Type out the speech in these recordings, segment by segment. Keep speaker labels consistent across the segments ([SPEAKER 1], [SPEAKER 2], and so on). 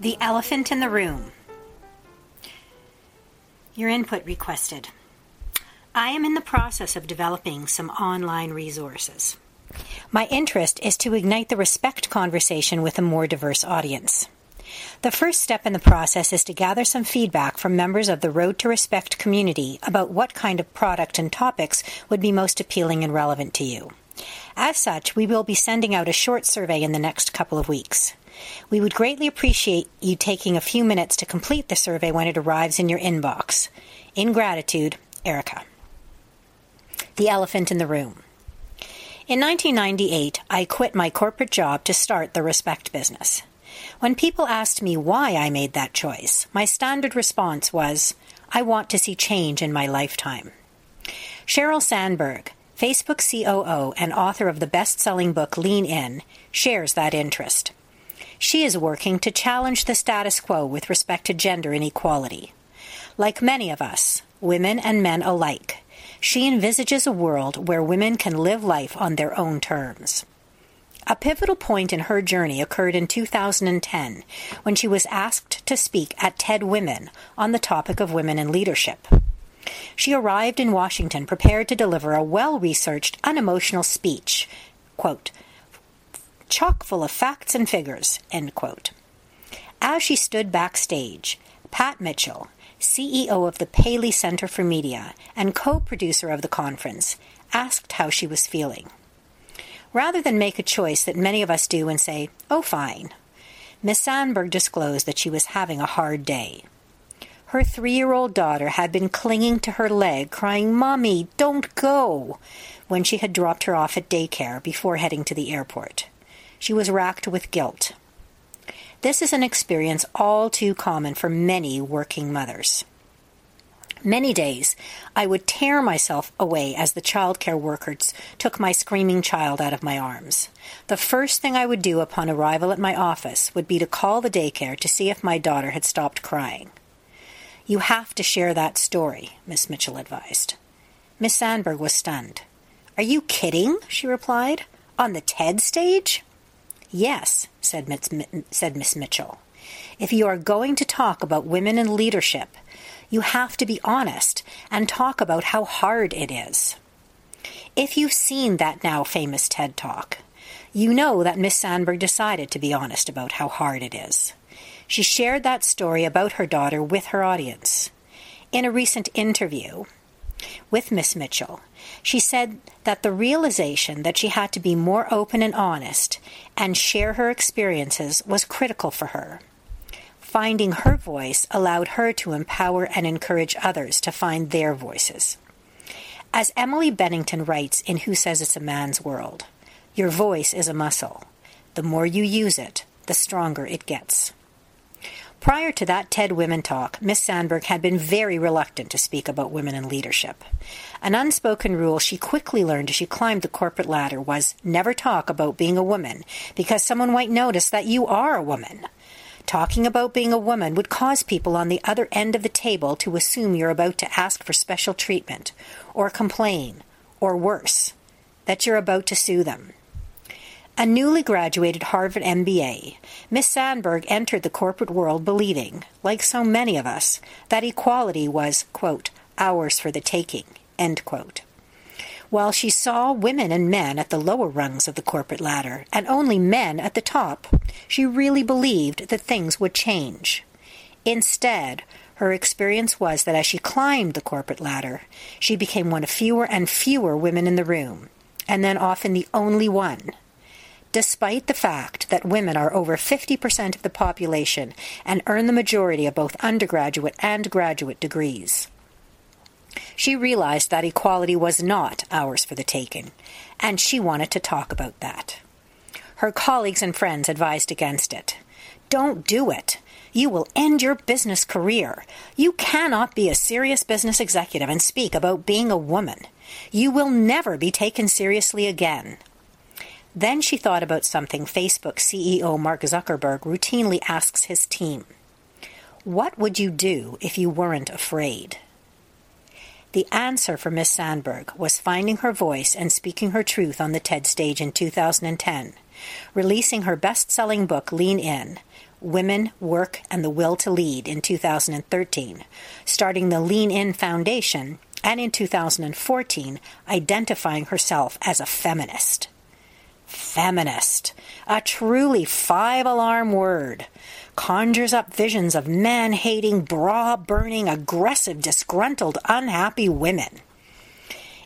[SPEAKER 1] The elephant in the room. Your input requested. I am in the process of developing some online resources. My interest is to ignite the respect conversation with a more diverse audience. The first step in the process is to gather some feedback from members of the Road to Respect community about what kind of product and topics would be most appealing and relevant to you. As such, we will be sending out a short survey in the next couple of weeks. We would greatly appreciate you taking a few minutes to complete the survey when it arrives in your inbox. In gratitude, Erica. The elephant in the room. In 1998, I quit my corporate job to start the Respect business. When people asked me why I made that choice, my standard response was, I want to see change in my lifetime. Sheryl Sandberg, Facebook COO and author of the best selling book Lean In, shares that interest. She is working to challenge the status quo with respect to gender inequality. Like many of us, women and men alike, she envisages a world where women can live life on their own terms. A pivotal point in her journey occurred in 2010 when she was asked to speak at TED Women on the topic of women in leadership. She arrived in Washington prepared to deliver a well researched, unemotional speech, quote, chock full of facts and figures, end quote. As she stood backstage, Pat Mitchell, CEO of the Paley Center for Media and co producer of the conference, asked how she was feeling. Rather than make a choice that many of us do and say, oh, fine, Miss Sandberg disclosed that she was having a hard day. Her three year old daughter had been clinging to her leg, crying, Mommy, don't go, when she had dropped her off at daycare before heading to the airport. She was racked with guilt. This is an experience all too common for many working mothers. Many days I would tear myself away as the childcare workers took my screaming child out of my arms. The first thing I would do upon arrival at my office would be to call the daycare to see if my daughter had stopped crying. You have to share that story, Miss Mitchell advised. Miss Sandberg was stunned. Are you kidding? she replied. On the TED stage? Yes, said Miss, said Miss Mitchell. If you are going to talk about women in leadership, you have to be honest and talk about how hard it is. If you've seen that now famous TED Talk, you know that Miss Sandberg decided to be honest about how hard it is. She shared that story about her daughter with her audience. In a recent interview with Miss Mitchell, she said that the realization that she had to be more open and honest and share her experiences was critical for her. Finding her voice allowed her to empower and encourage others to find their voices. As Emily Bennington writes in Who Says It's a Man's World, your voice is a muscle. The more you use it, the stronger it gets. Prior to that TED Women Talk, Miss Sandberg had been very reluctant to speak about women in leadership. An unspoken rule she quickly learned as she climbed the corporate ladder was never talk about being a woman because someone might notice that you are a woman. Talking about being a woman would cause people on the other end of the table to assume you're about to ask for special treatment, or complain, or worse, that you're about to sue them. A newly graduated Harvard MBA, Miss Sandberg entered the corporate world believing, like so many of us, that equality was, quote, ours for the taking, end quote. While she saw women and men at the lower rungs of the corporate ladder and only men at the top, she really believed that things would change. Instead, her experience was that as she climbed the corporate ladder, she became one of fewer and fewer women in the room, and then often the only one despite the fact that women are over 50% of the population and earn the majority of both undergraduate and graduate degrees. She realized that equality was not ours for the taking, and she wanted to talk about that. Her colleagues and friends advised against it. Don't do it. You will end your business career. You cannot be a serious business executive and speak about being a woman. You will never be taken seriously again. Then she thought about something Facebook CEO Mark Zuckerberg routinely asks his team What would you do if you weren't afraid? The answer for Miss Sandberg was finding her voice and speaking her truth on the TED stage in 2010, releasing her best selling book Lean In, Women, Work, and the Will to Lead in 2013, starting the Lean In Foundation, and in 2014, identifying herself as a feminist. Feminist, a truly five alarm word, conjures up visions of man hating, bra burning, aggressive, disgruntled, unhappy women.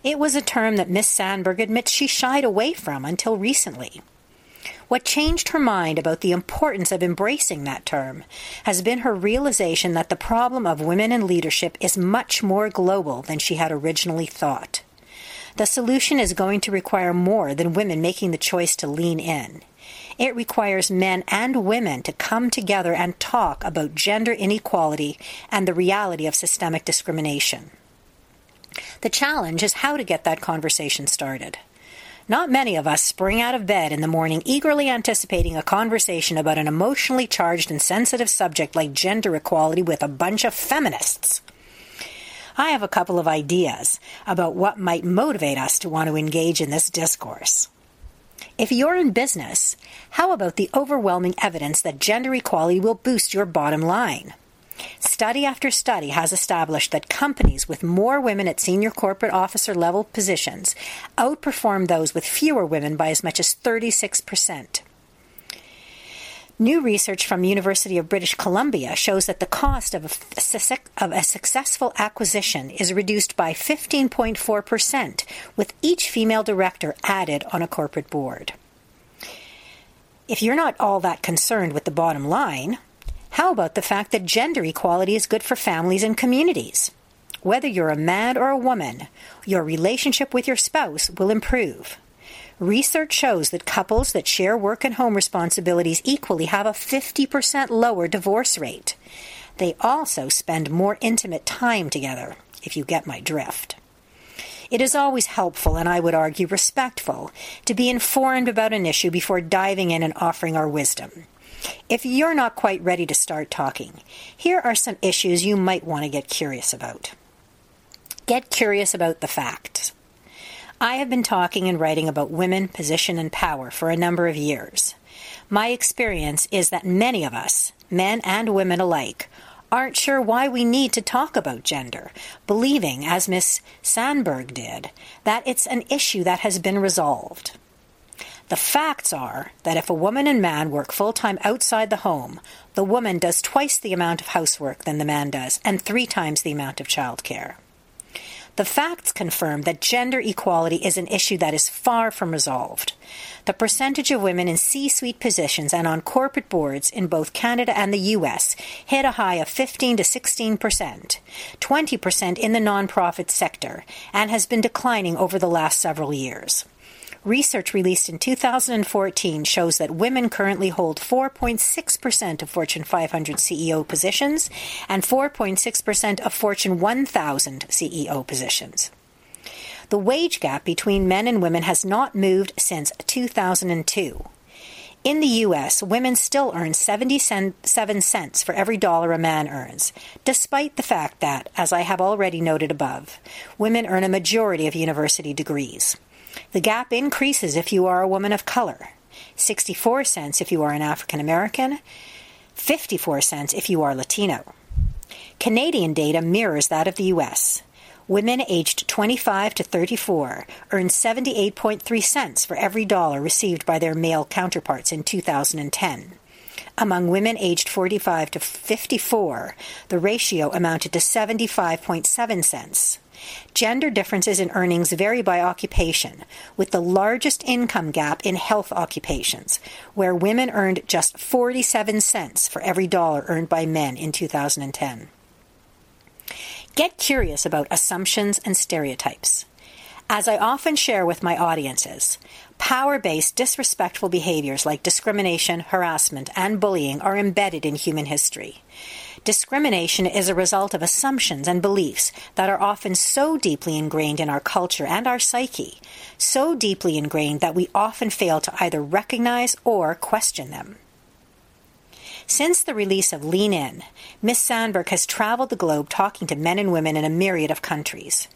[SPEAKER 1] It was a term that Miss Sandberg admits she shied away from until recently. What changed her mind about the importance of embracing that term has been her realization that the problem of women in leadership is much more global than she had originally thought. The solution is going to require more than women making the choice to lean in. It requires men and women to come together and talk about gender inequality and the reality of systemic discrimination. The challenge is how to get that conversation started. Not many of us spring out of bed in the morning eagerly anticipating a conversation about an emotionally charged and sensitive subject like gender equality with a bunch of feminists. I have a couple of ideas about what might motivate us to want to engage in this discourse. If you're in business, how about the overwhelming evidence that gender equality will boost your bottom line? Study after study has established that companies with more women at senior corporate officer level positions outperform those with fewer women by as much as 36%. New research from University of British Columbia shows that the cost of a, of a successful acquisition is reduced by 15.4% with each female director added on a corporate board. If you're not all that concerned with the bottom line, how about the fact that gender equality is good for families and communities? Whether you're a man or a woman, your relationship with your spouse will improve. Research shows that couples that share work and home responsibilities equally have a 50% lower divorce rate. They also spend more intimate time together, if you get my drift. It is always helpful, and I would argue respectful, to be informed about an issue before diving in and offering our wisdom. If you're not quite ready to start talking, here are some issues you might want to get curious about. Get curious about the facts. I have been talking and writing about women, position, and power for a number of years. My experience is that many of us, men and women alike, aren't sure why we need to talk about gender, believing, as Miss Sandberg did, that it's an issue that has been resolved. The facts are that if a woman and man work full time outside the home, the woman does twice the amount of housework than the man does, and three times the amount of childcare. The facts confirm that gender equality is an issue that is far from resolved. The percentage of women in C suite positions and on corporate boards in both Canada and the US hit a high of 15 to 16 percent, 20 percent in the nonprofit sector, and has been declining over the last several years. Research released in 2014 shows that women currently hold 4.6% of Fortune 500 CEO positions and 4.6% of Fortune 1000 CEO positions. The wage gap between men and women has not moved since 2002. In the U.S., women still earn 77 cents for every dollar a man earns, despite the fact that, as I have already noted above, women earn a majority of university degrees. The gap increases if you are a woman of color, 64 cents if you are an African American, 54 cents if you are Latino. Canadian data mirrors that of the U.S. Women aged 25 to 34 earned 78.3 cents for every dollar received by their male counterparts in 2010. Among women aged 45 to 54, the ratio amounted to 75.7 cents. Gender differences in earnings vary by occupation, with the largest income gap in health occupations, where women earned just 47 cents for every dollar earned by men in 2010. Get curious about assumptions and stereotypes. As I often share with my audiences, power based disrespectful behaviors like discrimination, harassment, and bullying are embedded in human history. Discrimination is a result of assumptions and beliefs that are often so deeply ingrained in our culture and our psyche, so deeply ingrained that we often fail to either recognize or question them. Since the release of Lean In, Miss Sandberg has traveled the globe talking to men and women in a myriad of countries.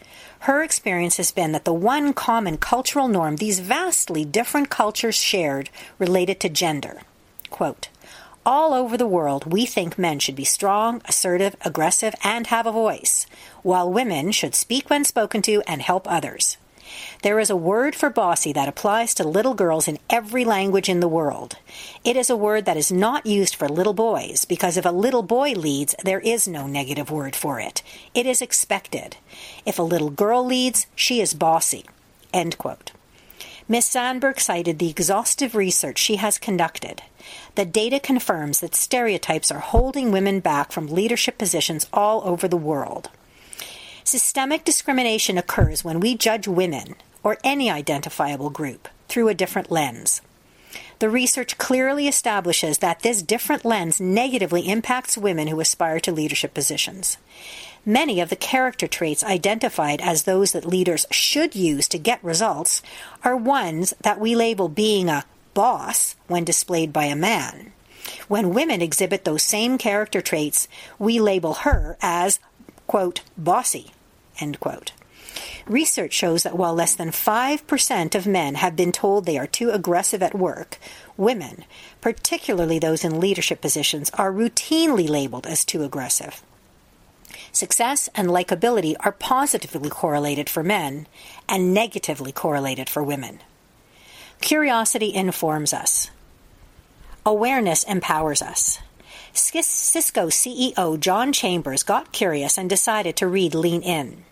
[SPEAKER 1] Her experience has been that the one common cultural norm these vastly different cultures shared related to gender. Quote, all over the world, we think men should be strong, assertive, aggressive, and have a voice, while women should speak when spoken to and help others. There is a word for bossy that applies to little girls in every language in the world. It is a word that is not used for little boys because if a little boy leads, there is no negative word for it. It is expected. If a little girl leads, she is bossy. End quote. Ms. Sandberg cited the exhaustive research she has conducted. The data confirms that stereotypes are holding women back from leadership positions all over the world. Systemic discrimination occurs when we judge women, or any identifiable group, through a different lens. The research clearly establishes that this different lens negatively impacts women who aspire to leadership positions. Many of the character traits identified as those that leaders should use to get results are ones that we label being a boss when displayed by a man. When women exhibit those same character traits, we label her as, quote, bossy End quote. Research shows that while less than 5% of men have been told they are too aggressive at work, women, particularly those in leadership positions, are routinely labeled as too aggressive. Success and likability are positively correlated for men and negatively correlated for women. Curiosity informs us. Awareness empowers us. Cisco CEO John Chambers got curious and decided to read Lean In.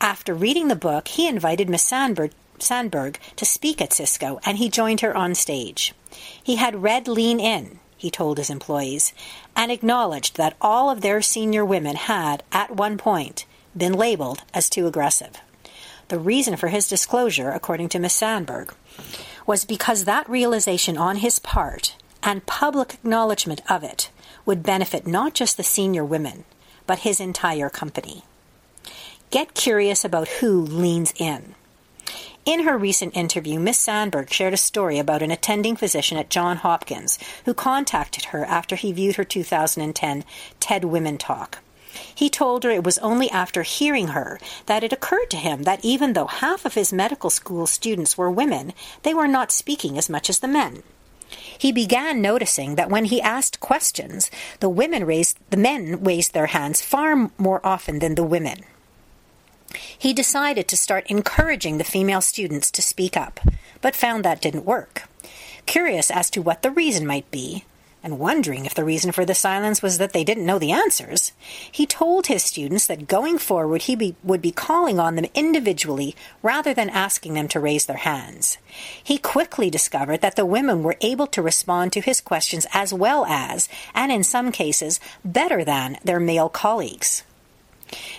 [SPEAKER 1] After reading the book, he invited Miss Sandberg, Sandberg to speak at Cisco, and he joined her on stage. He had read Lean In, he told his employees, and acknowledged that all of their senior women had, at one point, been labeled as too aggressive. The reason for his disclosure, according to Miss Sandberg, was because that realization on his part and public acknowledgement of it would benefit not just the senior women, but his entire company. Get curious about who leans in. In her recent interview, Miss Sandberg shared a story about an attending physician at Johns Hopkins who contacted her after he viewed her 2010 TED Women Talk. He told her it was only after hearing her that it occurred to him that even though half of his medical school students were women, they were not speaking as much as the men. He began noticing that when he asked questions, the women raised the men raised their hands far more often than the women. He decided to start encouraging the female students to speak up, but found that didn't work. Curious as to what the reason might be, and wondering if the reason for the silence was that they didn't know the answers, he told his students that going forward he be, would be calling on them individually rather than asking them to raise their hands. He quickly discovered that the women were able to respond to his questions as well as, and in some cases, better than their male colleagues.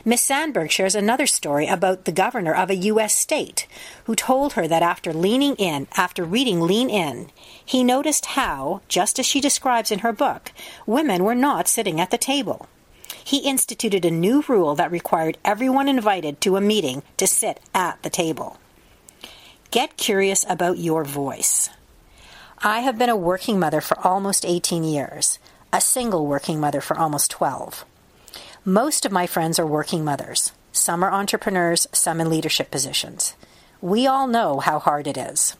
[SPEAKER 1] Miss Sandberg shares another story about the governor of a U.S. state who told her that after leaning in, after reading Lean In, he noticed how, just as she describes in her book, women were not sitting at the table. He instituted a new rule that required everyone invited to a meeting to sit at the table. Get curious about your voice. I have been a working mother for almost 18 years, a single working mother for almost 12. Most of my friends are working mothers. Some are entrepreneurs, some in leadership positions. We all know how hard it is.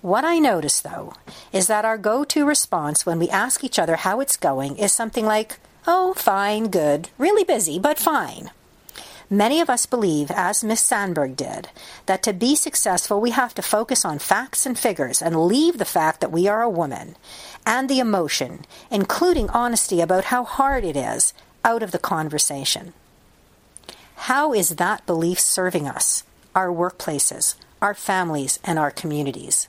[SPEAKER 1] What I notice, though, is that our go to response when we ask each other how it's going is something like, oh, fine, good, really busy, but fine. Many of us believe, as Miss Sandberg did, that to be successful we have to focus on facts and figures and leave the fact that we are a woman and the emotion, including honesty about how hard it is, out of the conversation. How is that belief serving us, our workplaces, our families, and our communities?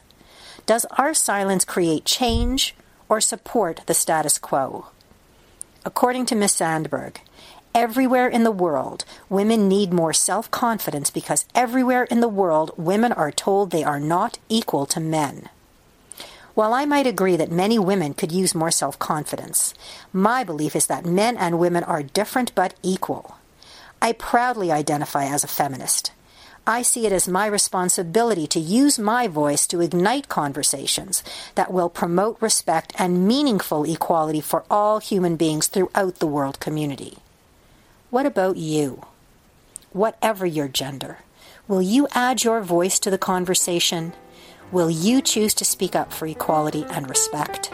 [SPEAKER 1] Does our silence create change or support the status quo? According to Miss Sandberg, everywhere in the world, women need more self confidence because everywhere in the world, women are told they are not equal to men. While I might agree that many women could use more self confidence, my belief is that men and women are different but equal. I proudly identify as a feminist. I see it as my responsibility to use my voice to ignite conversations that will promote respect and meaningful equality for all human beings throughout the world community. What about you? Whatever your gender, will you add your voice to the conversation? Will you choose to speak up for equality and respect?